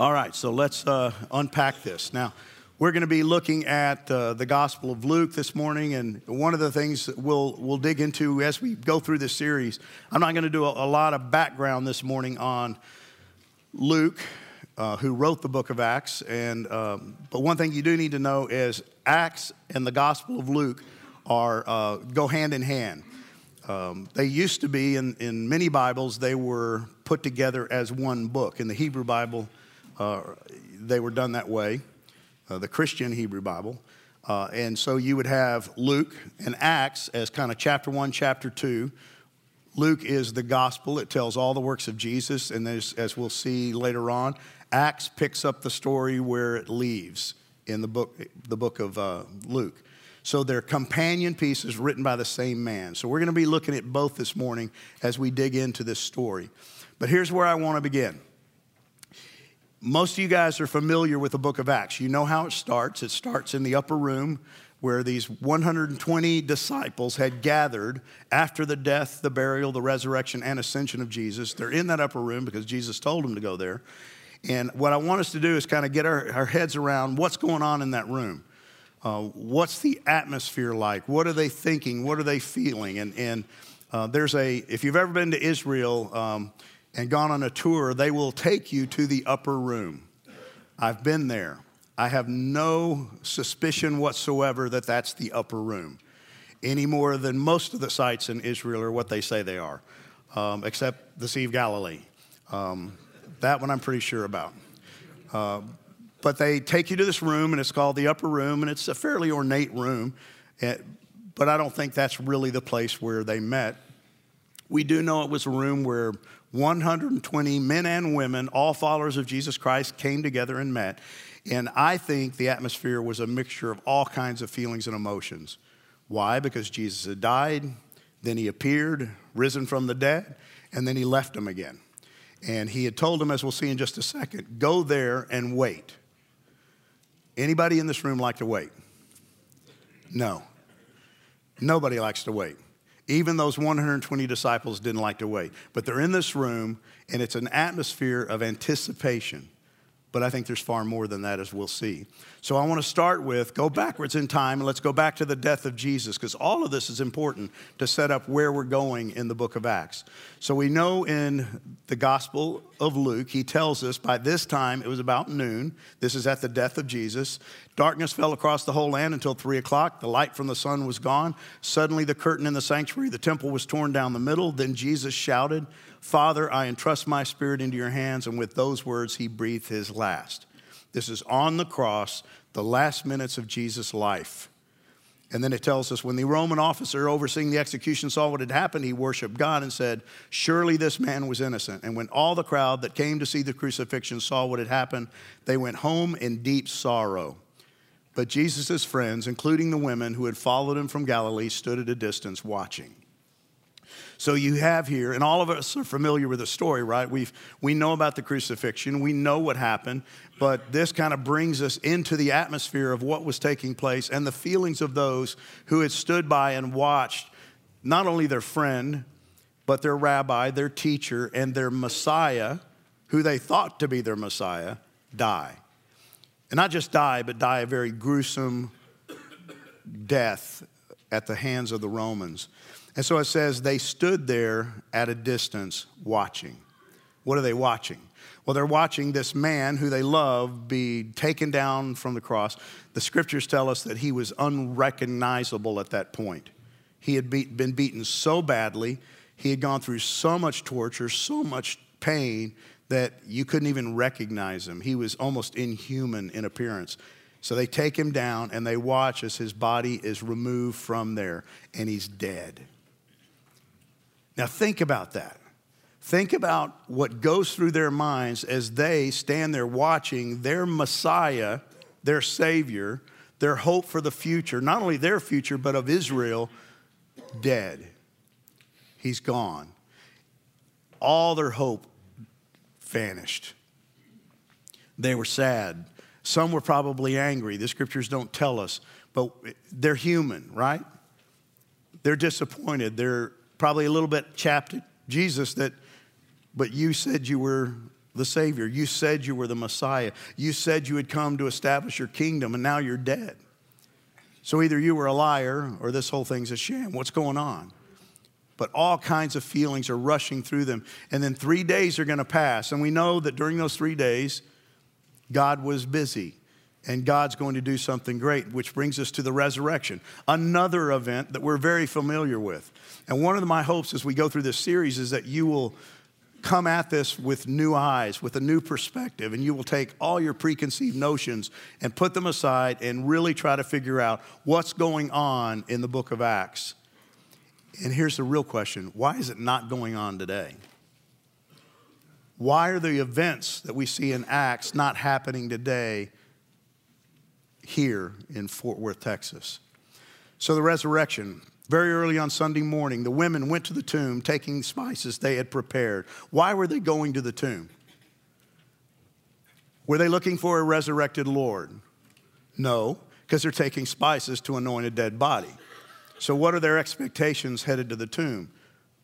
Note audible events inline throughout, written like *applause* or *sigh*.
All right, so let's uh, unpack this. Now, we're going to be looking at uh, the Gospel of Luke this morning, and one of the things we'll, we'll dig into as we go through this series, I'm not going to do a, a, lot of background this morning on Luke, uh, who wrote the book of Acts, and, um, but one thing you do need to know is Acts and the Gospel of Luke are, uh, go hand in hand. Um, they used to be, in, in many Bibles, they were put together as one book. In the Hebrew Bible, they were done that way, uh, the Christian Hebrew Bible. Uh, and so you would have Luke and Acts as kind of chapter one, chapter two. Luke is the gospel, it tells all the works of Jesus. And as, as we'll see later on, Acts picks up the story where it leaves in the book, the book of uh, Luke. So they're companion pieces written by the same man. So we're going to be looking at both this morning as we dig into this story. But here's where I want to begin. Most of you guys are familiar with the book of Acts. You know how it starts. It starts in the upper room where these 120 disciples had gathered after the death, the burial, the resurrection, and ascension of Jesus. They're in that upper room because Jesus told them to go there. And what I want us to do is kind of get our, our heads around what's going on in that room. Uh, what's the atmosphere like? What are they thinking? What are they feeling? And, and uh, there's a, if you've ever been to Israel, um, and gone on a tour, they will take you to the upper room. I've been there. I have no suspicion whatsoever that that's the upper room, any more than most of the sites in Israel are what they say they are, um, except the Sea of Galilee. Um, that one I'm pretty sure about. Uh, but they take you to this room, and it's called the upper room, and it's a fairly ornate room. Eh, but I don't think that's really the place where they met. We do know it was a room where 120 men and women, all followers of Jesus Christ, came together and met. And I think the atmosphere was a mixture of all kinds of feelings and emotions. Why? Because Jesus had died, then he appeared, risen from the dead, and then he left them again. And he had told them, as we'll see in just a second, go there and wait. Anybody in this room like to wait? No. Nobody likes to wait. Even those 120 disciples didn't like to wait. But they're in this room, and it's an atmosphere of anticipation. But I think there's far more than that, as we'll see. So I want to start with go backwards in time, and let's go back to the death of Jesus, because all of this is important to set up where we're going in the book of Acts. So we know in the Gospel of Luke, he tells us by this time it was about noon. This is at the death of Jesus. Darkness fell across the whole land until three o'clock. The light from the sun was gone. Suddenly, the curtain in the sanctuary, the temple was torn down the middle. Then Jesus shouted, Father, I entrust my spirit into your hands. And with those words, he breathed his last. This is on the cross, the last minutes of Jesus' life. And then it tells us when the Roman officer overseeing the execution saw what had happened, he worshiped God and said, Surely this man was innocent. And when all the crowd that came to see the crucifixion saw what had happened, they went home in deep sorrow. But Jesus' friends, including the women who had followed him from Galilee, stood at a distance watching. So you have here, and all of us are familiar with the story, right? we we know about the crucifixion, we know what happened, but this kind of brings us into the atmosphere of what was taking place and the feelings of those who had stood by and watched not only their friend, but their rabbi, their teacher, and their Messiah, who they thought to be their Messiah, die. And not just die, but die a very gruesome death at the hands of the Romans. And so it says they stood there at a distance watching. What are they watching? Well, they're watching this man who they love be taken down from the cross. The scriptures tell us that he was unrecognizable at that point. He had been beaten so badly, he had gone through so much torture, so much pain that you couldn't even recognize him. He was almost inhuman in appearance. So they take him down and they watch as his body is removed from there and he's dead. Now, think about that. Think about what goes through their minds as they stand there watching their Messiah, their Savior, their hope for the future, not only their future, but of Israel, dead. He's gone. All their hope vanished. They were sad. Some were probably angry. The scriptures don't tell us, but they're human, right? They're disappointed. They're probably a little bit chapped Jesus that, but you said you were the Savior. You said you were the Messiah. You said you had come to establish your kingdom, and now you're dead. So either you were a liar or this whole thing's a sham. What's going on? But all kinds of feelings are rushing through them. And then three days are going to pass. And we know that during those three days, God was busy and God's going to do something great, which brings us to the resurrection, another event that we're very familiar with. And one of my hopes as we go through this series is that you will come at this with new eyes, with a new perspective, and you will take all your preconceived notions and put them aside and really try to figure out what's going on in the book of Acts. And here's the real question why is it not going on today? Why are the events that we see in Acts not happening today here in Fort Worth, Texas? So, the resurrection. Very early on Sunday morning, the women went to the tomb taking spices they had prepared. Why were they going to the tomb? Were they looking for a resurrected Lord? No, because they're taking spices to anoint a dead body. So, what are their expectations headed to the tomb?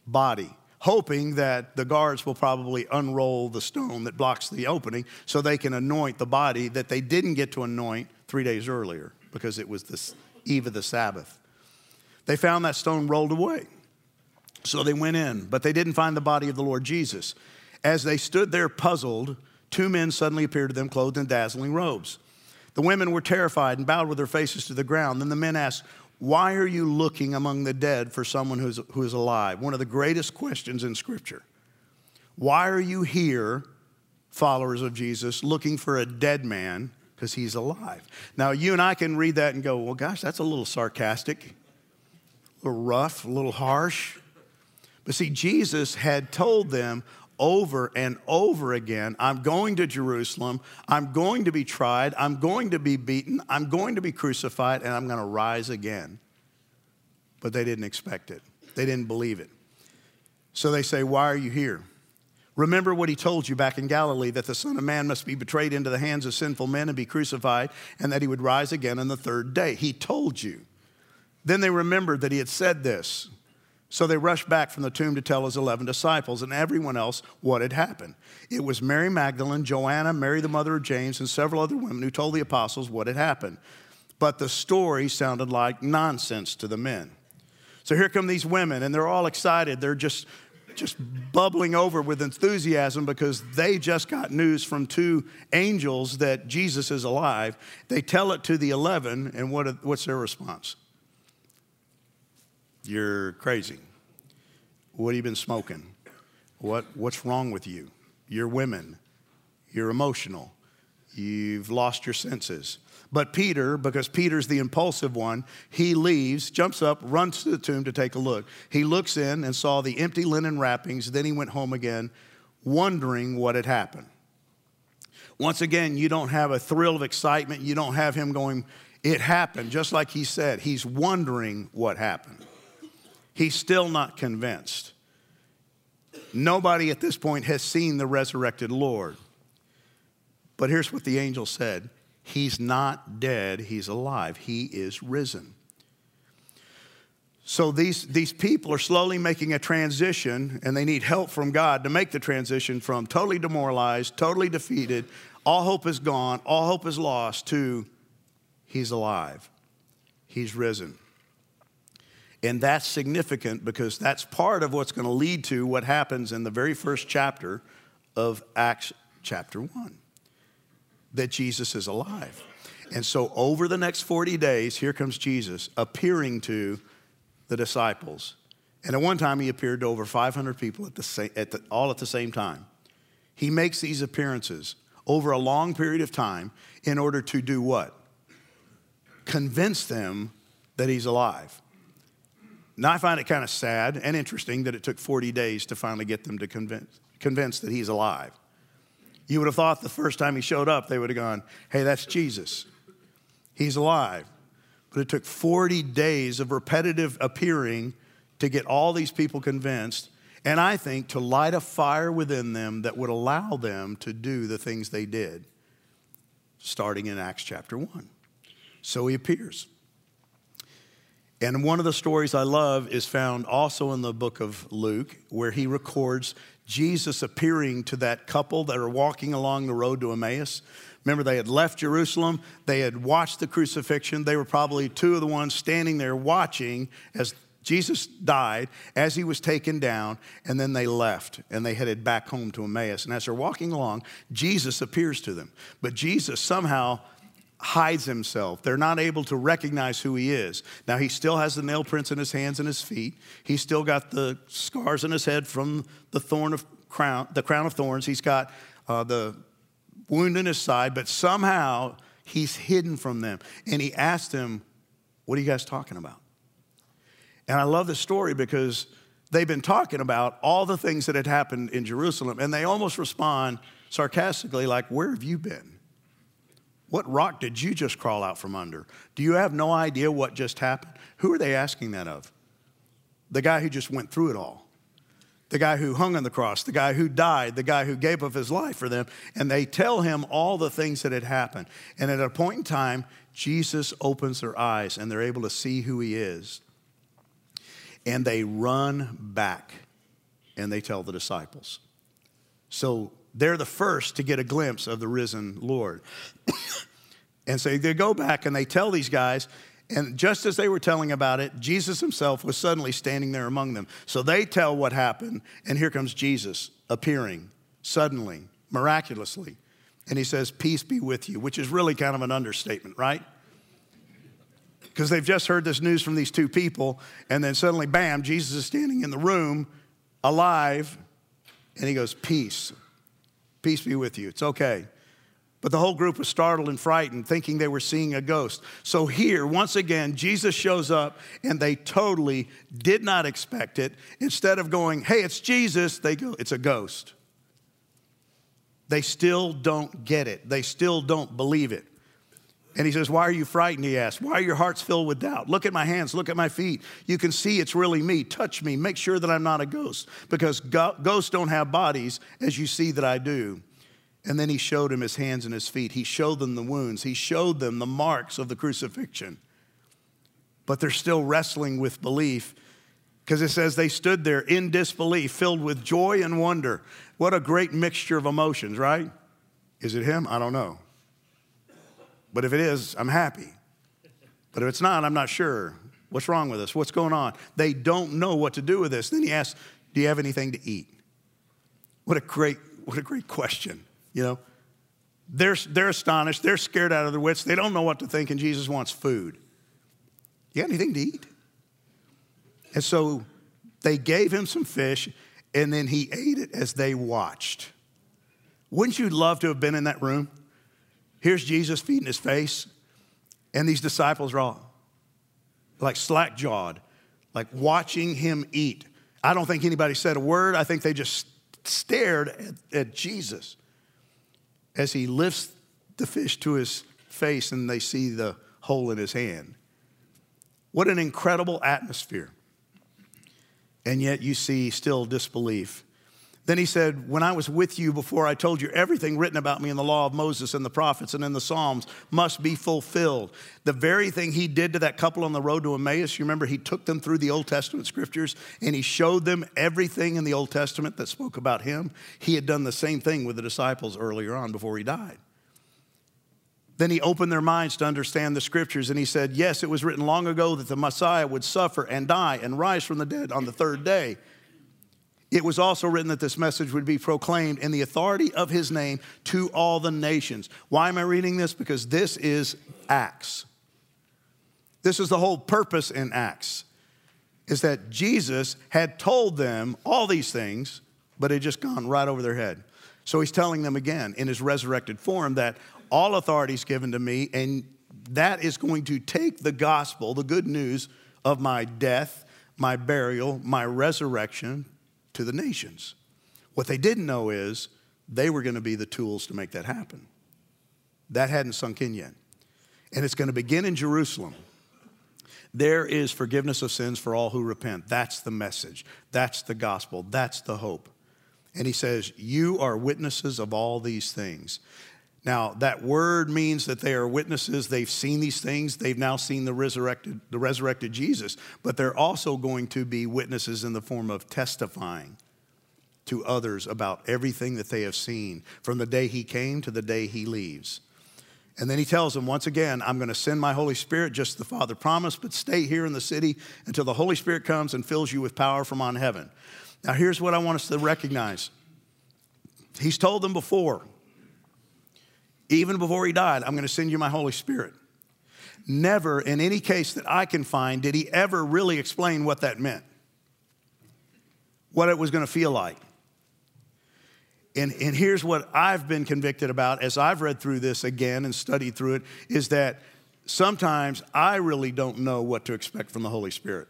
Body. Hoping that the guards will probably unroll the stone that blocks the opening so they can anoint the body that they didn't get to anoint three days earlier because it was the eve of the Sabbath. They found that stone rolled away. So they went in, but they didn't find the body of the Lord Jesus. As they stood there puzzled, two men suddenly appeared to them clothed in dazzling robes. The women were terrified and bowed with their faces to the ground. Then the men asked, Why are you looking among the dead for someone who's, who is alive? One of the greatest questions in Scripture. Why are you here, followers of Jesus, looking for a dead man because he's alive? Now, you and I can read that and go, Well, gosh, that's a little sarcastic a little rough, a little harsh. But see, Jesus had told them over and over again I'm going to Jerusalem, I'm going to be tried, I'm going to be beaten, I'm going to be crucified, and I'm going to rise again. But they didn't expect it, they didn't believe it. So they say, Why are you here? Remember what he told you back in Galilee that the Son of Man must be betrayed into the hands of sinful men and be crucified, and that he would rise again on the third day. He told you. Then they remembered that he had said this. So they rushed back from the tomb to tell his 11 disciples and everyone else what had happened. It was Mary Magdalene, Joanna, Mary the mother of James, and several other women who told the apostles what had happened. But the story sounded like nonsense to the men. So here come these women, and they're all excited. They're just, just bubbling over with enthusiasm because they just got news from two angels that Jesus is alive. They tell it to the 11, and what, what's their response? You're crazy. What have you been smoking? What, what's wrong with you? You're women. You're emotional. You've lost your senses. But Peter, because Peter's the impulsive one, he leaves, jumps up, runs to the tomb to take a look. He looks in and saw the empty linen wrappings. Then he went home again, wondering what had happened. Once again, you don't have a thrill of excitement. You don't have him going, It happened, just like he said. He's wondering what happened. He's still not convinced. Nobody at this point has seen the resurrected Lord. But here's what the angel said He's not dead, he's alive, he is risen. So these, these people are slowly making a transition, and they need help from God to make the transition from totally demoralized, totally defeated, all hope is gone, all hope is lost, to He's alive, He's risen. And that's significant because that's part of what's going to lead to what happens in the very first chapter of Acts chapter 1 that Jesus is alive. And so, over the next 40 days, here comes Jesus appearing to the disciples. And at one time, he appeared to over 500 people at the same, at the, all at the same time. He makes these appearances over a long period of time in order to do what? Convince them that he's alive. Now, I find it kind of sad and interesting that it took 40 days to finally get them to convince, convince that he's alive. You would have thought the first time he showed up, they would have gone, hey, that's Jesus. He's alive. But it took 40 days of repetitive appearing to get all these people convinced, and I think to light a fire within them that would allow them to do the things they did, starting in Acts chapter 1. So he appears. And one of the stories I love is found also in the book of Luke, where he records Jesus appearing to that couple that are walking along the road to Emmaus. Remember, they had left Jerusalem, they had watched the crucifixion. They were probably two of the ones standing there watching as Jesus died, as he was taken down, and then they left and they headed back home to Emmaus. And as they're walking along, Jesus appears to them. But Jesus somehow hides himself. They're not able to recognize who he is. Now, he still has the nail prints in his hands and his feet. He's still got the scars in his head from the thorn of crown, the crown of thorns. He's got uh, the wound in his side, but somehow he's hidden from them. And he asked them, What are you guys talking about? And I love this story because they've been talking about all the things that had happened in Jerusalem, and they almost respond sarcastically, like, Where have you been? What rock did you just crawl out from under? Do you have no idea what just happened? Who are they asking that of? The guy who just went through it all the guy who hung on the cross, the guy who died, the guy who gave up his life for them. And they tell him all the things that had happened. And at a point in time, Jesus opens their eyes and they're able to see who he is. And they run back and they tell the disciples. So they're the first to get a glimpse of the risen Lord. and so they go back and they tell these guys, and just as they were telling about it, Jesus himself was suddenly standing there among them. So they tell what happened, and here comes Jesus appearing suddenly, miraculously. And he says, Peace be with you, which is really kind of an understatement, right? Because they've just heard this news from these two people, and then suddenly, bam, Jesus is standing in the room, alive, and he goes, Peace. Peace be with you. It's okay. But the whole group was startled and frightened, thinking they were seeing a ghost. So here, once again, Jesus shows up and they totally did not expect it. Instead of going, hey, it's Jesus, they go, it's a ghost. They still don't get it, they still don't believe it. And he says, Why are you frightened? He asks. Why are your hearts filled with doubt? Look at my hands, look at my feet. You can see it's really me. Touch me. Make sure that I'm not a ghost because ghosts don't have bodies as you see that I do. And then he showed him his hands and his feet. He showed them the wounds. He showed them the marks of the crucifixion. But they're still wrestling with belief because it says they stood there in disbelief, filled with joy and wonder. What a great mixture of emotions, right? Is it him? I don't know. But if it is, I'm happy. But if it's not, I'm not sure. What's wrong with us? What's going on? They don't know what to do with this. Then he asks, Do you have anything to eat? What a great, what a great question. You know, they're, they're astonished. They're scared out of their wits. They don't know what to think, and Jesus wants food. You got anything to eat? And so they gave him some fish, and then he ate it as they watched. Wouldn't you love to have been in that room? Here's Jesus feeding his face, and these disciples are all like slack jawed, like watching him eat. I don't think anybody said a word. I think they just stared at, at Jesus as he lifts the fish to his face and they see the hole in his hand. What an incredible atmosphere. And yet you see still disbelief. Then he said, When I was with you before, I told you everything written about me in the law of Moses and the prophets and in the Psalms must be fulfilled. The very thing he did to that couple on the road to Emmaus, you remember, he took them through the Old Testament scriptures and he showed them everything in the Old Testament that spoke about him. He had done the same thing with the disciples earlier on before he died. Then he opened their minds to understand the scriptures and he said, Yes, it was written long ago that the Messiah would suffer and die and rise from the dead on the third day. It was also written that this message would be proclaimed in the authority of his name to all the nations. Why am I reading this? Because this is Acts. This is the whole purpose in Acts, is that Jesus had told them all these things, but it had just gone right over their head. So he's telling them again in his resurrected form that all authority is given to me, and that is going to take the gospel, the good news of my death, my burial, my resurrection, to the nations. What they didn't know is they were going to be the tools to make that happen. That hadn't sunk in yet. And it's going to begin in Jerusalem. There is forgiveness of sins for all who repent. That's the message. That's the gospel. That's the hope. And he says, You are witnesses of all these things. Now, that word means that they are witnesses. They've seen these things. They've now seen the resurrected, the resurrected Jesus, but they're also going to be witnesses in the form of testifying to others about everything that they have seen from the day he came to the day he leaves. And then he tells them once again, I'm going to send my Holy Spirit, just the Father promised, but stay here in the city until the Holy Spirit comes and fills you with power from on heaven. Now, here's what I want us to recognize He's told them before, even before he died, I'm going to send you my Holy Spirit. Never in any case that I can find did he ever really explain what that meant, what it was going to feel like. And, and here's what I've been convicted about as I've read through this again and studied through it is that sometimes I really don't know what to expect from the Holy Spirit.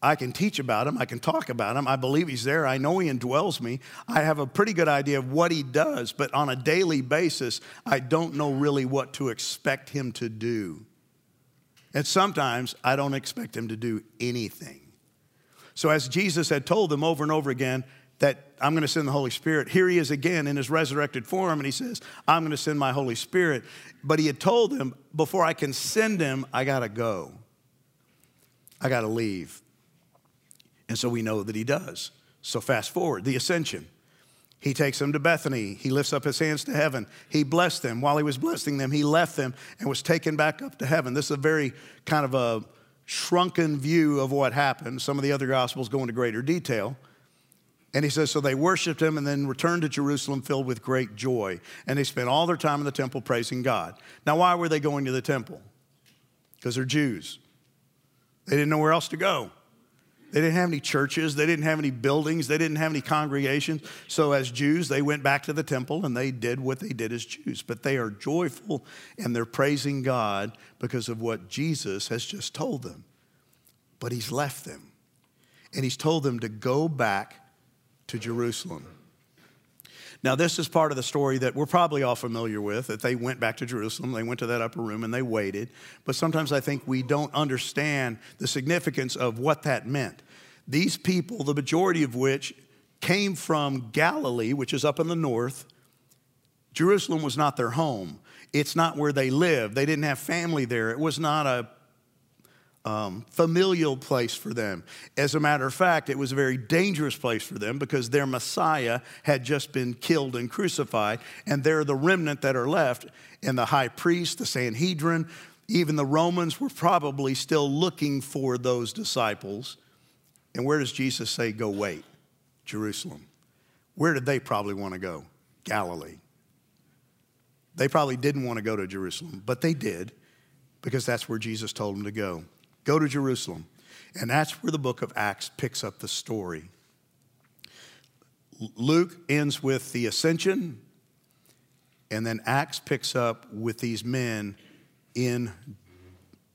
I can teach about him. I can talk about him. I believe he's there. I know he indwells me. I have a pretty good idea of what he does, but on a daily basis, I don't know really what to expect him to do. And sometimes I don't expect him to do anything. So, as Jesus had told them over and over again, that I'm going to send the Holy Spirit. Here he is again in his resurrected form, and he says, I'm going to send my Holy Spirit. But he had told them, before I can send him, I got to go. I got to leave. And so we know that he does. So fast forward, the ascension. He takes them to Bethany. He lifts up his hands to heaven. He blessed them. While he was blessing them, he left them and was taken back up to heaven. This is a very kind of a shrunken view of what happened. Some of the other gospels go into greater detail. And he says, So they worshiped him and then returned to Jerusalem filled with great joy. And they spent all their time in the temple praising God. Now, why were they going to the temple? Because they're Jews. They didn't know where else to go. They didn't have any churches, they didn't have any buildings, they didn't have any congregations. So, as Jews, they went back to the temple and they did what they did as Jews. But they are joyful and they're praising God because of what Jesus has just told them. But He's left them and He's told them to go back to Jerusalem. Now, this is part of the story that we're probably all familiar with that they went back to Jerusalem, they went to that upper room and they waited. But sometimes I think we don't understand the significance of what that meant. These people, the majority of which came from Galilee, which is up in the north, Jerusalem was not their home. It's not where they lived. They didn't have family there. It was not a um, familial place for them. As a matter of fact, it was a very dangerous place for them because their Messiah had just been killed and crucified, and they're the remnant that are left. And the high priest, the Sanhedrin, even the Romans were probably still looking for those disciples. And where does Jesus say, go wait? Jerusalem. Where did they probably want to go? Galilee. They probably didn't want to go to Jerusalem, but they did because that's where Jesus told them to go. Go to Jerusalem. And that's where the book of Acts picks up the story. Luke ends with the ascension, and then Acts picks up with these men in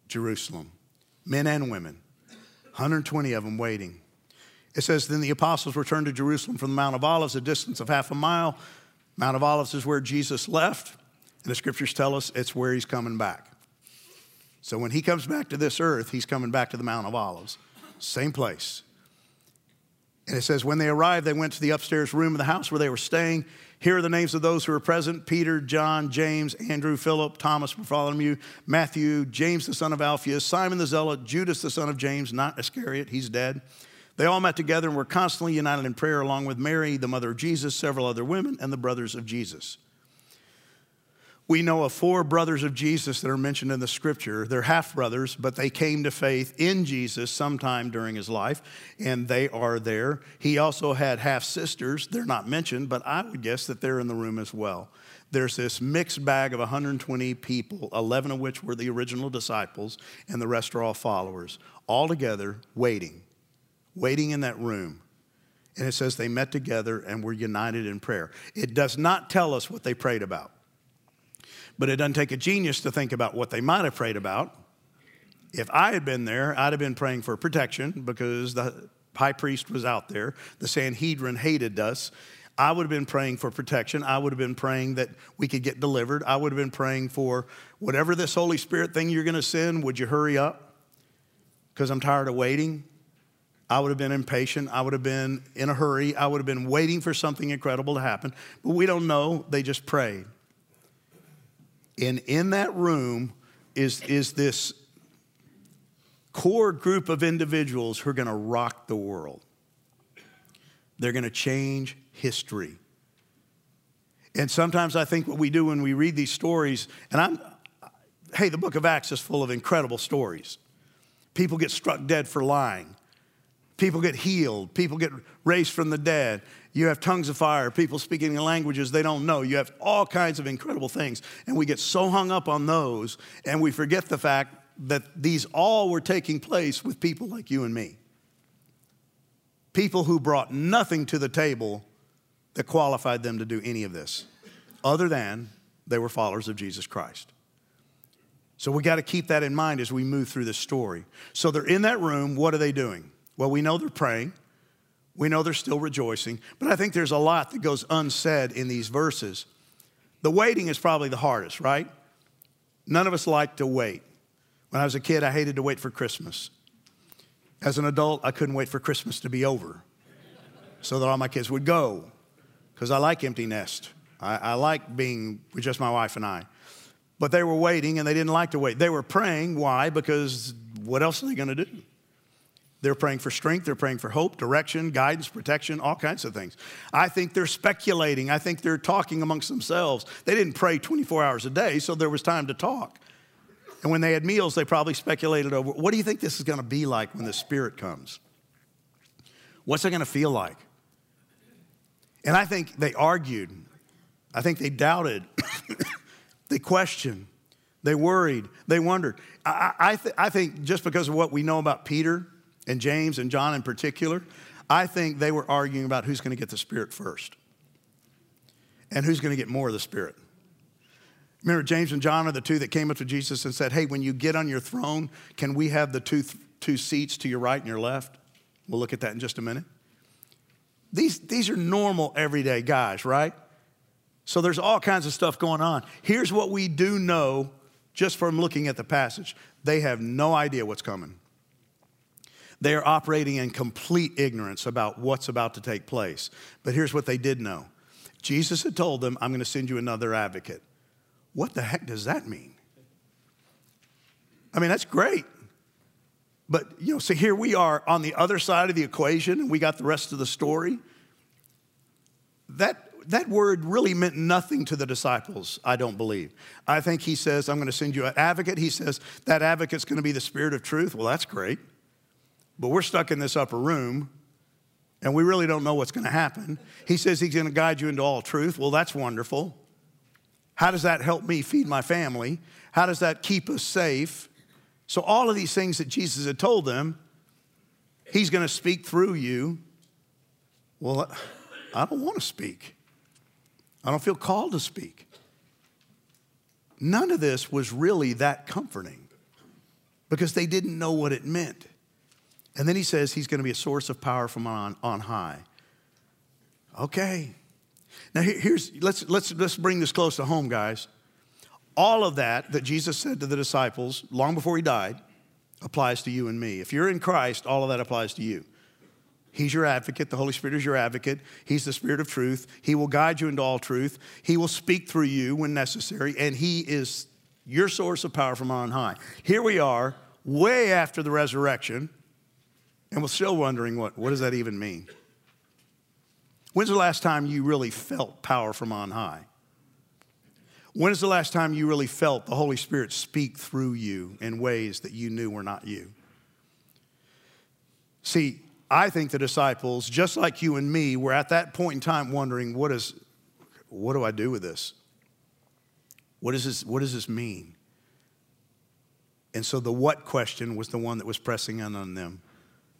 Jerusalem men and women, 120 of them waiting. It says, Then the apostles returned to Jerusalem from the Mount of Olives, a distance of half a mile. Mount of Olives is where Jesus left, and the scriptures tell us it's where he's coming back. So when he comes back to this earth, he's coming back to the Mount of Olives. Same place. And it says, when they arrived, they went to the upstairs room of the house where they were staying. Here are the names of those who were present Peter, John, James, Andrew, Philip, Thomas, Bartholomew, Matthew, James the son of Alphaeus, Simon the Zealot, Judas the son of James, not Iscariot, he's dead. They all met together and were constantly united in prayer, along with Mary, the mother of Jesus, several other women, and the brothers of Jesus. We know of four brothers of Jesus that are mentioned in the scripture. They're half brothers, but they came to faith in Jesus sometime during his life, and they are there. He also had half sisters. They're not mentioned, but I would guess that they're in the room as well. There's this mixed bag of 120 people, 11 of which were the original disciples, and the rest are all followers, all together waiting, waiting in that room. And it says they met together and were united in prayer. It does not tell us what they prayed about. But it doesn't take a genius to think about what they might have prayed about. If I had been there, I'd have been praying for protection because the high priest was out there. The Sanhedrin hated us. I would have been praying for protection. I would have been praying that we could get delivered. I would have been praying for whatever this Holy Spirit thing you're going to send, would you hurry up? Because I'm tired of waiting. I would have been impatient. I would have been in a hurry. I would have been waiting for something incredible to happen. But we don't know. They just prayed. And in that room is, is this core group of individuals who are going to rock the world. They're going to change history. And sometimes I think what we do when we read these stories, and I'm, hey, the book of Acts is full of incredible stories. People get struck dead for lying. People get healed. People get raised from the dead. You have tongues of fire, people speaking in languages they don't know. You have all kinds of incredible things. And we get so hung up on those, and we forget the fact that these all were taking place with people like you and me. People who brought nothing to the table that qualified them to do any of this, other than they were followers of Jesus Christ. So we got to keep that in mind as we move through this story. So they're in that room. What are they doing? Well, we know they're praying. We know they're still rejoicing, but I think there's a lot that goes unsaid in these verses. The waiting is probably the hardest, right? None of us like to wait. When I was a kid, I hated to wait for Christmas. As an adult, I couldn't wait for Christmas to be over so that all my kids would go because I like empty nest. I, I like being with just my wife and I. But they were waiting and they didn't like to wait. They were praying. Why? Because what else are they going to do? They're praying for strength, they're praying for hope, direction, guidance, protection, all kinds of things. I think they're speculating. I think they're talking amongst themselves. They didn't pray 24 hours a day, so there was time to talk. And when they had meals, they probably speculated over what do you think this is going to be like when the Spirit comes? What's it going to feel like? And I think they argued. I think they doubted. *coughs* they questioned. They worried. They wondered. I, I, th- I think just because of what we know about Peter, and James and John in particular, I think they were arguing about who's going to get the Spirit first and who's going to get more of the Spirit. Remember, James and John are the two that came up to Jesus and said, Hey, when you get on your throne, can we have the two, two seats to your right and your left? We'll look at that in just a minute. These, these are normal, everyday guys, right? So there's all kinds of stuff going on. Here's what we do know just from looking at the passage they have no idea what's coming. They are operating in complete ignorance about what's about to take place. But here's what they did know Jesus had told them, I'm going to send you another advocate. What the heck does that mean? I mean, that's great. But, you know, so here we are on the other side of the equation, and we got the rest of the story. That, that word really meant nothing to the disciples, I don't believe. I think he says, I'm going to send you an advocate. He says, that advocate's going to be the spirit of truth. Well, that's great but we're stuck in this upper room and we really don't know what's going to happen. He says he's going to guide you into all truth. Well, that's wonderful. How does that help me feed my family? How does that keep us safe? So, all of these things that Jesus had told them, he's going to speak through you. Well, I don't want to speak. I don't feel called to speak. None of this was really that comforting because they didn't know what it meant. And then he says he's going to be a source of power from on, on high. Okay. Now here's let's let's let's bring this close to home, guys. All of that that Jesus said to the disciples long before he died applies to you and me. If you're in Christ, all of that applies to you. He's your advocate. The Holy Spirit is your advocate. He's the Spirit of truth. He will guide you into all truth. He will speak through you when necessary, and He is your source of power from on high. Here we are, way after the resurrection. And we're still wondering what, what does that even mean? When's the last time you really felt power from on high? When is the last time you really felt the Holy Spirit speak through you in ways that you knew were not you? See, I think the disciples, just like you and me, were at that point in time wondering, what, is, what do I do with this? What, is this? what does this mean? And so the what question was the one that was pressing in on them.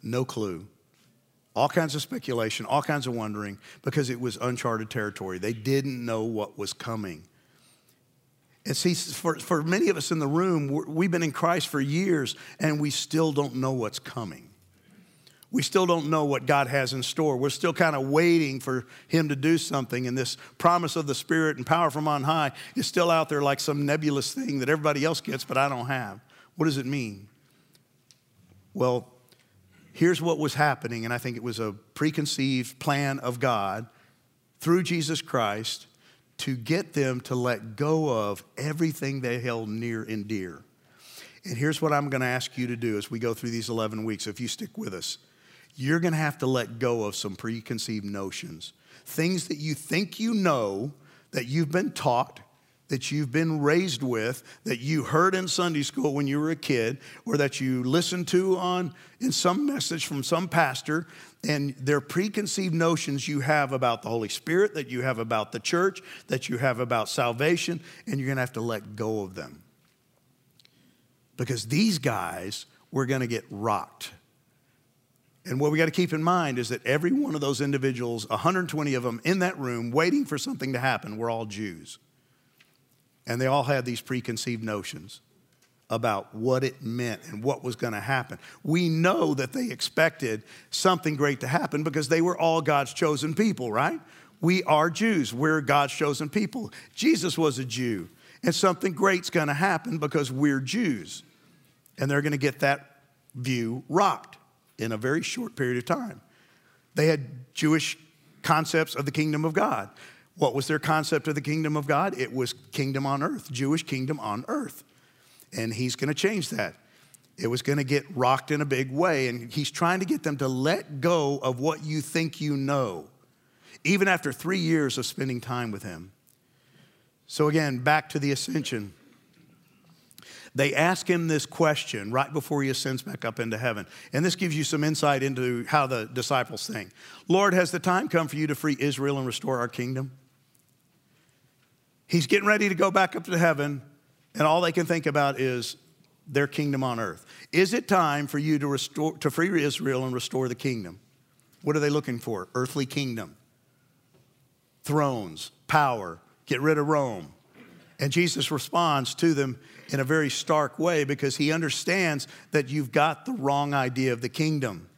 No clue. All kinds of speculation, all kinds of wondering, because it was uncharted territory. They didn't know what was coming. And see, for, for many of us in the room, we've been in Christ for years and we still don't know what's coming. We still don't know what God has in store. We're still kind of waiting for Him to do something. And this promise of the Spirit and power from on high is still out there like some nebulous thing that everybody else gets, but I don't have. What does it mean? Well, here's what was happening, and I think it was a preconceived plan of God through Jesus Christ to get them to let go of everything they held near and dear. And here's what I'm going to ask you to do as we go through these 11 weeks, if you stick with us. You're going to have to let go of some preconceived notions, things that you think you know, that you've been taught, that you've been raised with, that you heard in Sunday school when you were a kid, or that you listened to on in some message from some pastor, and they're preconceived notions you have about the Holy Spirit, that you have about the church, that you have about salvation, and you're gonna have to let go of them. Because these guys were gonna get rocked. And what we got to keep in mind is that every one of those individuals, 120 of them in that room waiting for something to happen, were all Jews. And they all had these preconceived notions about what it meant and what was going to happen. We know that they expected something great to happen because they were all God's chosen people, right? We are Jews. We're God's chosen people. Jesus was a Jew. And something great's going to happen because we're Jews. And they're going to get that view rocked in a very short period of time. They had Jewish concepts of the kingdom of God. What was their concept of the kingdom of God? It was kingdom on earth, Jewish kingdom on earth. And he's going to change that. It was going to get rocked in a big way. And he's trying to get them to let go of what you think you know, even after three years of spending time with him. So, again, back to the ascension. They ask him this question right before he ascends back up into heaven. And this gives you some insight into how the disciples think. Lord, has the time come for you to free Israel and restore our kingdom? He's getting ready to go back up to heaven, and all they can think about is their kingdom on earth. Is it time for you to restore to free Israel and restore the kingdom? What are they looking for? Earthly kingdom. Thrones, power, get rid of Rome. And Jesus responds to them in a very stark way because he understands that you've got the wrong idea of the kingdom.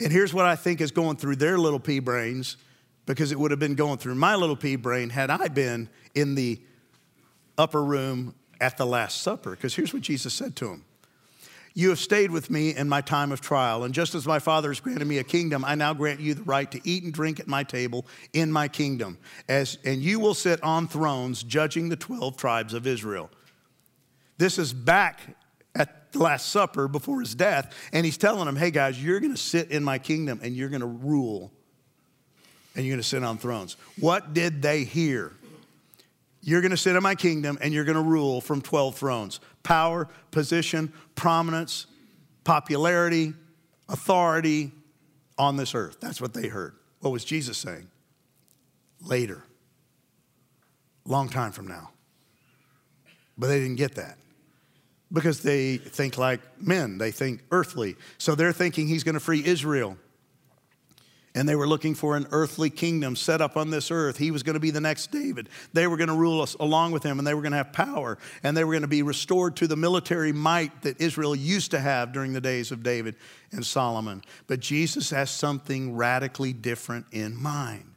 And here's what I think is going through their little pea brains because it would have been going through my little pea brain had I been in the upper room at the Last Supper. Because here's what Jesus said to him You have stayed with me in my time of trial, and just as my Father has granted me a kingdom, I now grant you the right to eat and drink at my table in my kingdom. As, and you will sit on thrones judging the 12 tribes of Israel. This is back at the Last Supper before his death, and he's telling them, Hey guys, you're gonna sit in my kingdom and you're gonna rule and you're going to sit on thrones. What did they hear? You're going to sit in my kingdom and you're going to rule from 12 thrones. Power, position, prominence, popularity, authority on this earth. That's what they heard. What was Jesus saying? Later. Long time from now. But they didn't get that because they think like men, they think earthly. So they're thinking he's going to free Israel and they were looking for an earthly kingdom set up on this earth. He was going to be the next David. They were going to rule us along with him, and they were going to have power, and they were going to be restored to the military might that Israel used to have during the days of David and Solomon. But Jesus has something radically different in mind.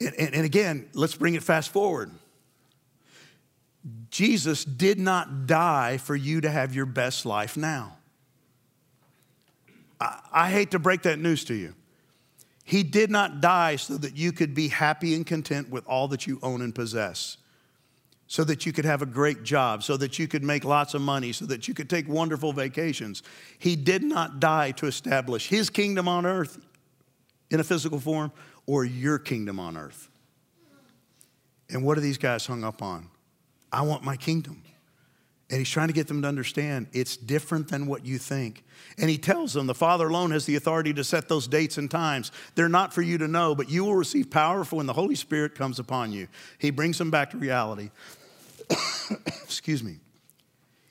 And, and, and again, let's bring it fast forward. Jesus did not die for you to have your best life now. I, I hate to break that news to you. He did not die so that you could be happy and content with all that you own and possess, so that you could have a great job, so that you could make lots of money, so that you could take wonderful vacations. He did not die to establish his kingdom on earth in a physical form or your kingdom on earth. And what are these guys hung up on? I want my kingdom. And he's trying to get them to understand it's different than what you think. And he tells them the Father alone has the authority to set those dates and times. They're not for you to know, but you will receive power for when the Holy Spirit comes upon you. He brings them back to reality. *coughs* Excuse me.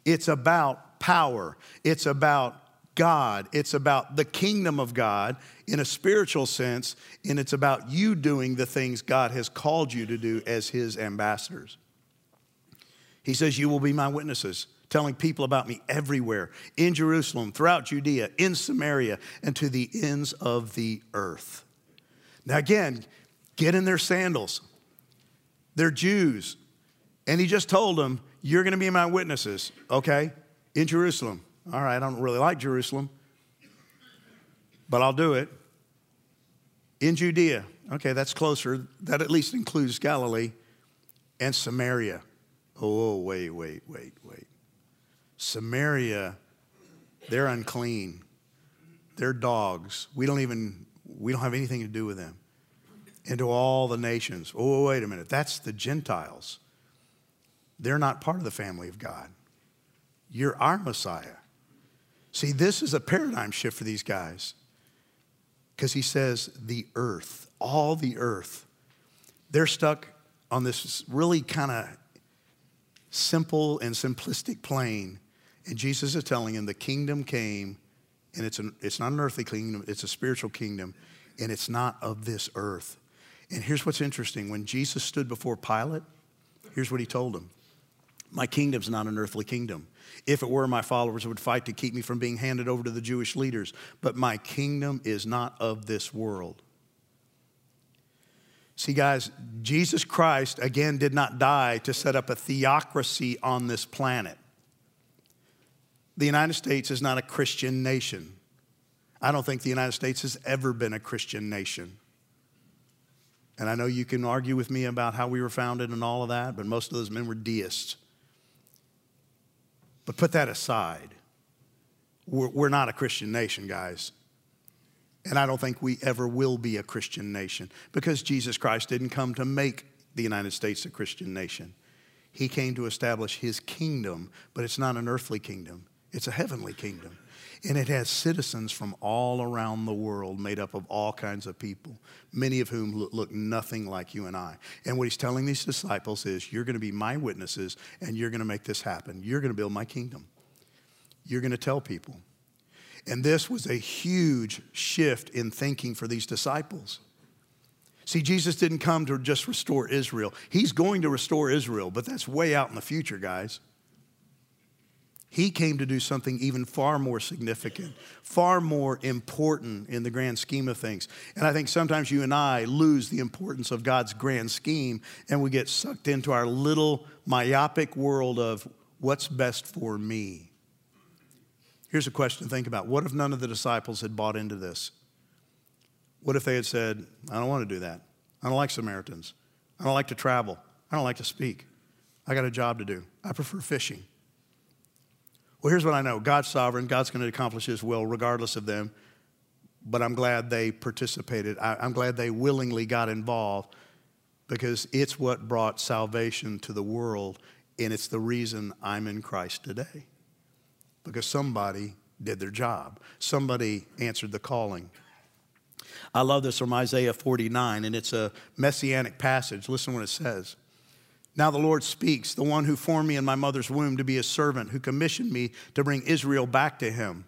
It's about power, it's about God, it's about the kingdom of God in a spiritual sense, and it's about you doing the things God has called you to do as his ambassadors. He says, You will be my witnesses, telling people about me everywhere in Jerusalem, throughout Judea, in Samaria, and to the ends of the earth. Now, again, get in their sandals. They're Jews. And he just told them, You're going to be my witnesses, okay, in Jerusalem. All right, I don't really like Jerusalem. but I'll do it. In Judea, okay, that's closer. That at least includes Galilee and Samaria. Oh, wait, wait, wait, wait. Samaria, they're unclean. They're dogs. We don't even, we don't have anything to do with them. Into all the nations. Oh, wait a minute. That's the Gentiles. They're not part of the family of God. You're our Messiah. See, this is a paradigm shift for these guys because he says the earth, all the earth. They're stuck on this really kind of simple and simplistic plane. And Jesus is telling him the kingdom came, and it's, an, it's not an earthly kingdom, it's a spiritual kingdom, and it's not of this earth. And here's what's interesting when Jesus stood before Pilate, here's what he told him My kingdom's not an earthly kingdom. If it were, my followers would fight to keep me from being handed over to the Jewish leaders. But my kingdom is not of this world. See, guys, Jesus Christ, again, did not die to set up a theocracy on this planet. The United States is not a Christian nation. I don't think the United States has ever been a Christian nation. And I know you can argue with me about how we were founded and all of that, but most of those men were deists. But put that aside. We're, not a Christian nation, guys. And I don't think we ever will be a Christian nation because Jesus Christ didn't come to make the United States a Christian nation. He came to establish his kingdom, but it's not an earthly kingdom, it's a heavenly kingdom. And it has citizens from all around the world made up of all kinds of people, many of whom look nothing like you and I. And what he's telling these disciples is, You're going to be my witnesses and you're going to make this happen. You're going to build my kingdom. You're going to tell people. And this was a huge shift in thinking for these disciples. See, Jesus didn't come to just restore Israel. He's going to restore Israel, but that's way out in the future, guys. He came to do something even far more significant, far more important in the grand scheme of things. And I think sometimes you and I lose the importance of God's grand scheme and we get sucked into our little myopic world of what's best for me. Here's a question to think about What if none of the disciples had bought into this? What if they had said, I don't want to do that? I don't like Samaritans. I don't like to travel. I don't like to speak. I got a job to do. I prefer fishing. Well, here's what I know God's sovereign, God's going to accomplish His will regardless of them. But I'm glad they participated. I'm glad they willingly got involved because it's what brought salvation to the world, and it's the reason I'm in Christ today. Because somebody did their job, somebody answered the calling. I love this from Isaiah 49, and it's a messianic passage. Listen what it says. Now the Lord speaks, the one who formed me in my mother's womb to be a servant, who commissioned me to bring Israel back to him.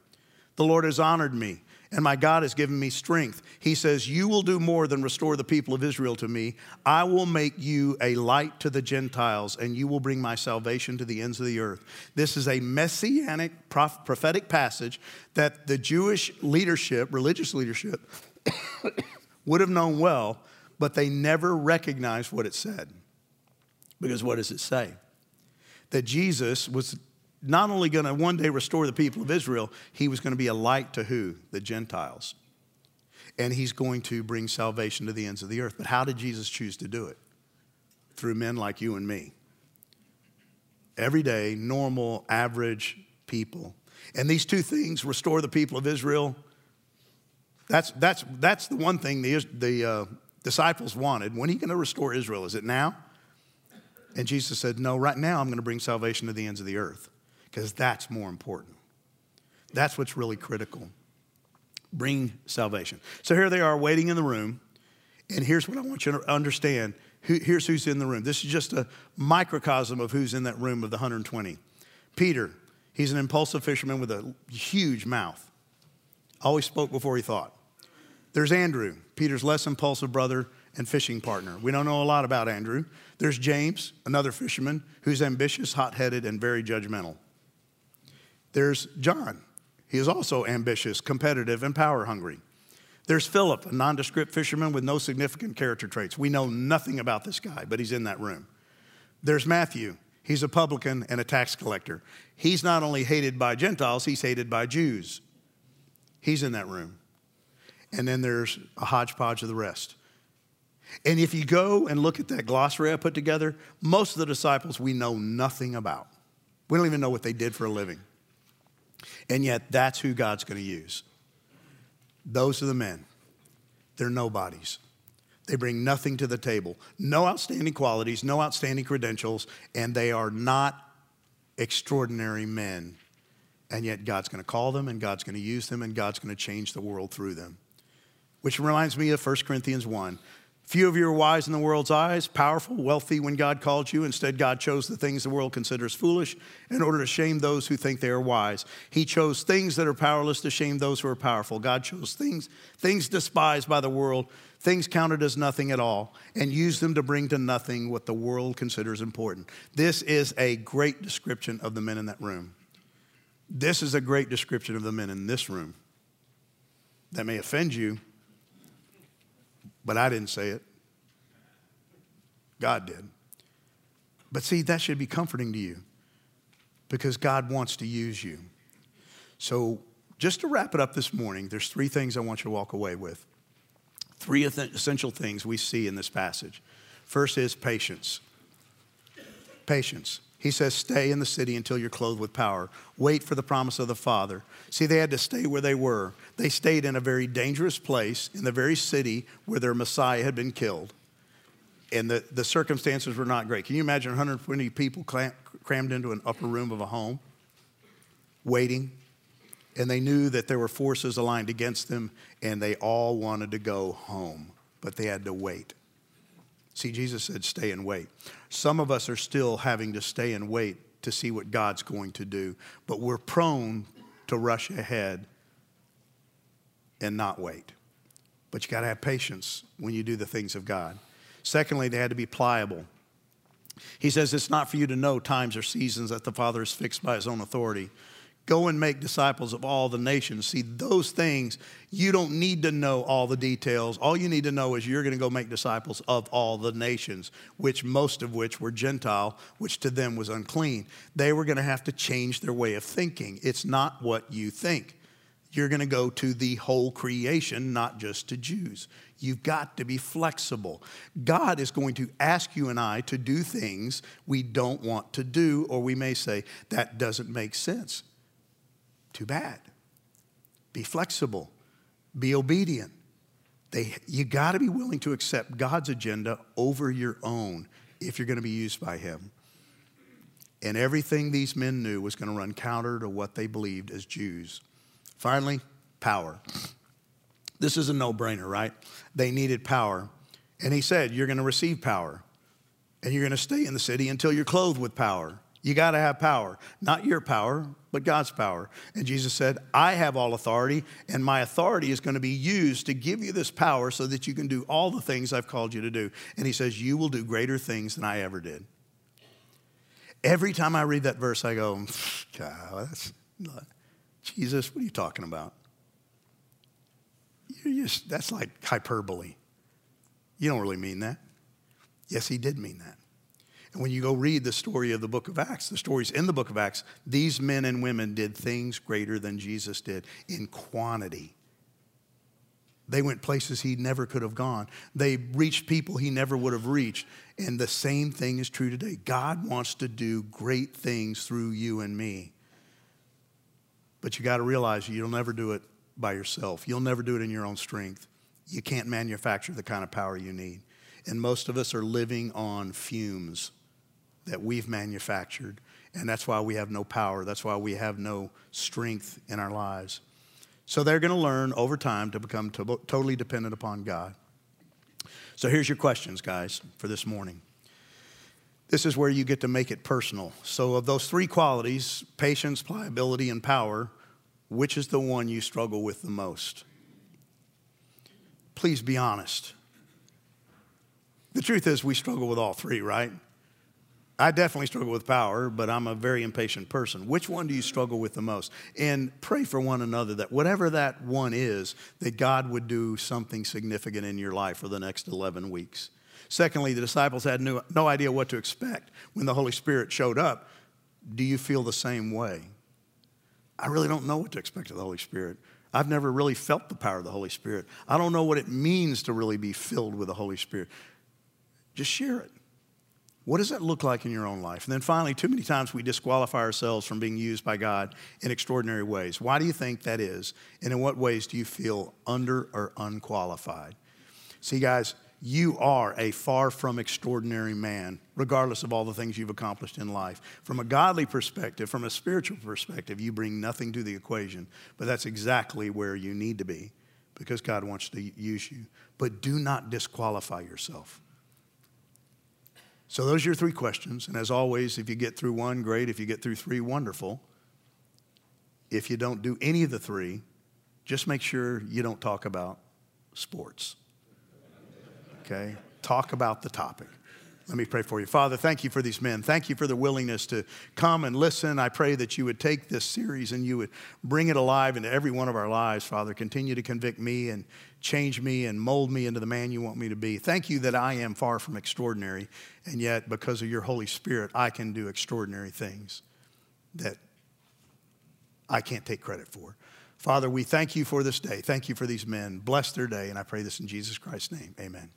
The Lord has honored me, and my God has given me strength. He says, You will do more than restore the people of Israel to me. I will make you a light to the Gentiles, and you will bring my salvation to the ends of the earth. This is a messianic prophetic passage that the Jewish leadership, religious leadership, *coughs* would have known well, but they never recognized what it said. Because what does it say? That Jesus was not only going to one day restore the people of Israel, he was going to be a light to who? The Gentiles. And he's going to bring salvation to the ends of the earth. But how did Jesus choose to do it? Through men like you and me. Everyday, normal, average people. And these two things restore the people of Israel. That's, that's, that's the one thing the, the uh, disciples wanted. When are you going to restore Israel? Is it now? And Jesus said, No, right now I'm going to bring salvation to the ends of the earth because that's more important. That's what's really critical. Bring salvation. So here they are waiting in the room. And here's what I want you to understand. Here's who's in the room. This is just a microcosm of who's in that room of the 120. Peter, he's an impulsive fisherman with a huge mouth. Always spoke before he thought. There's Andrew, Peter's less impulsive brother and fishing partner. We don't know a lot about Andrew. There's James, another fisherman who's ambitious, hot headed, and very judgmental. There's John. He is also ambitious, competitive, and power hungry. There's Philip, a nondescript fisherman with no significant character traits. We know nothing about this guy, but he's in that room. There's Matthew. He's a publican and a tax collector. He's not only hated by Gentiles, he's hated by Jews. He's in that room. and then there's a hodgepodge of the rest. And if you go and look at that glossary I put together, most of the disciples we know nothing about. We don't even know what they did for a living. And yet, that's who God's going to use. Those are the men. They're nobodies. They bring nothing to the table. No outstanding qualities, no outstanding credentials, and they are not extraordinary men. And yet, God's going to call them, and God's going to use them, and God's going to change the world through them. Which reminds me of 1 Corinthians 1. Few of you are wise in the world's eyes, powerful, wealthy when God called you. Instead, God chose the things the world considers foolish in order to shame those who think they are wise. He chose things that are powerless to shame those who are powerful. God chose things, things despised by the world, things counted as nothing at all, and used them to bring to nothing what the world considers important. This is a great description of the men in that room. This is a great description of the men in this room. That may offend you, but I didn't say it. God did. But see, that should be comforting to you because God wants to use you. So, just to wrap it up this morning, there's three things I want you to walk away with. Three essential things we see in this passage. First is patience. Patience. He says, Stay in the city until you're clothed with power. Wait for the promise of the Father. See, they had to stay where they were. They stayed in a very dangerous place, in the very city where their Messiah had been killed. And the, the circumstances were not great. Can you imagine 120 people crammed into an upper room of a home, waiting? And they knew that there were forces aligned against them, and they all wanted to go home, but they had to wait. See, Jesus said, stay and wait. Some of us are still having to stay and wait to see what God's going to do, but we're prone to rush ahead and not wait. But you got to have patience when you do the things of God. Secondly, they had to be pliable. He says it's not for you to know times or seasons that the Father has fixed by his own authority. Go and make disciples of all the nations. See, those things, you don't need to know all the details. All you need to know is you're going to go make disciples of all the nations, which most of which were Gentile, which to them was unclean. They were going to have to change their way of thinking. It's not what you think. You're going to go to the whole creation, not just to Jews. You've got to be flexible. God is going to ask you and I to do things we don't want to do, or we may say, that doesn't make sense. Too bad. Be flexible, be obedient. They, you got to be willing to accept God's agenda over your own if you're going to be used by Him. And everything these men knew was going to run counter to what they believed as Jews. Finally, power. This is a no brainer, right? They needed power. And he said, You're going to receive power, and you're going to stay in the city until you're clothed with power. You got to have power, not your power, but God's power. And Jesus said, I have all authority, and my authority is going to be used to give you this power so that you can do all the things I've called you to do. And he says, You will do greater things than I ever did. Every time I read that verse, I go, God, that's, Jesus, what are you talking about? You're just, that's like hyperbole. You don't really mean that. Yes, he did mean that. And when you go read the story of the book of Acts, the stories in the book of Acts, these men and women did things greater than Jesus did in quantity. They went places he never could have gone. They reached people he never would have reached. And the same thing is true today. God wants to do great things through you and me. But you got to realize you'll never do it by yourself. You'll never do it in your own strength. You can't manufacture the kind of power you need. And most of us are living on fumes that we've manufactured. And that's why we have no power. That's why we have no strength in our lives. So they're going to learn over time to become to- totally dependent upon God. So here's your questions, guys, for this morning. This is where you get to make it personal. So, of those three qualities patience, pliability, and power which is the one you struggle with the most? Please be honest. The truth is, we struggle with all three, right? I definitely struggle with power, but I'm a very impatient person. Which one do you struggle with the most? And pray for one another that whatever that one is, that God would do something significant in your life for the next 11 weeks. Secondly, the disciples had no, no idea what to expect when the Holy Spirit showed up. Do you feel the same way? I really don't know what to expect of the Holy Spirit. I've never really felt the power of the Holy Spirit. I don't know what it means to really be filled with the Holy Spirit. Just share it. What does that look like in your own life? And then finally, too many times we disqualify ourselves from being used by God in extraordinary ways. Why do you think that is? And in what ways do you feel under or unqualified? See, guys, you are a far from extraordinary man, regardless of all the things you've accomplished in life. From a godly perspective, from a spiritual perspective, you bring nothing to the equation, but that's exactly where you need to be because God wants to use you. But do not disqualify yourself. So, those are your three questions. And as always, if you get through one, great. If you get through three, wonderful. If you don't do any of the three, just make sure you don't talk about sports okay? Talk about the topic. Let me pray for you. Father, thank you for these men. Thank you for the willingness to come and listen. I pray that you would take this series and you would bring it alive into every one of our lives, Father. Continue to convict me and change me and mold me into the man you want me to be. Thank you that I am far from extraordinary, and yet because of your Holy Spirit, I can do extraordinary things that I can't take credit for. Father, we thank you for this day. Thank you for these men. Bless their day, and I pray this in Jesus Christ's name. Amen.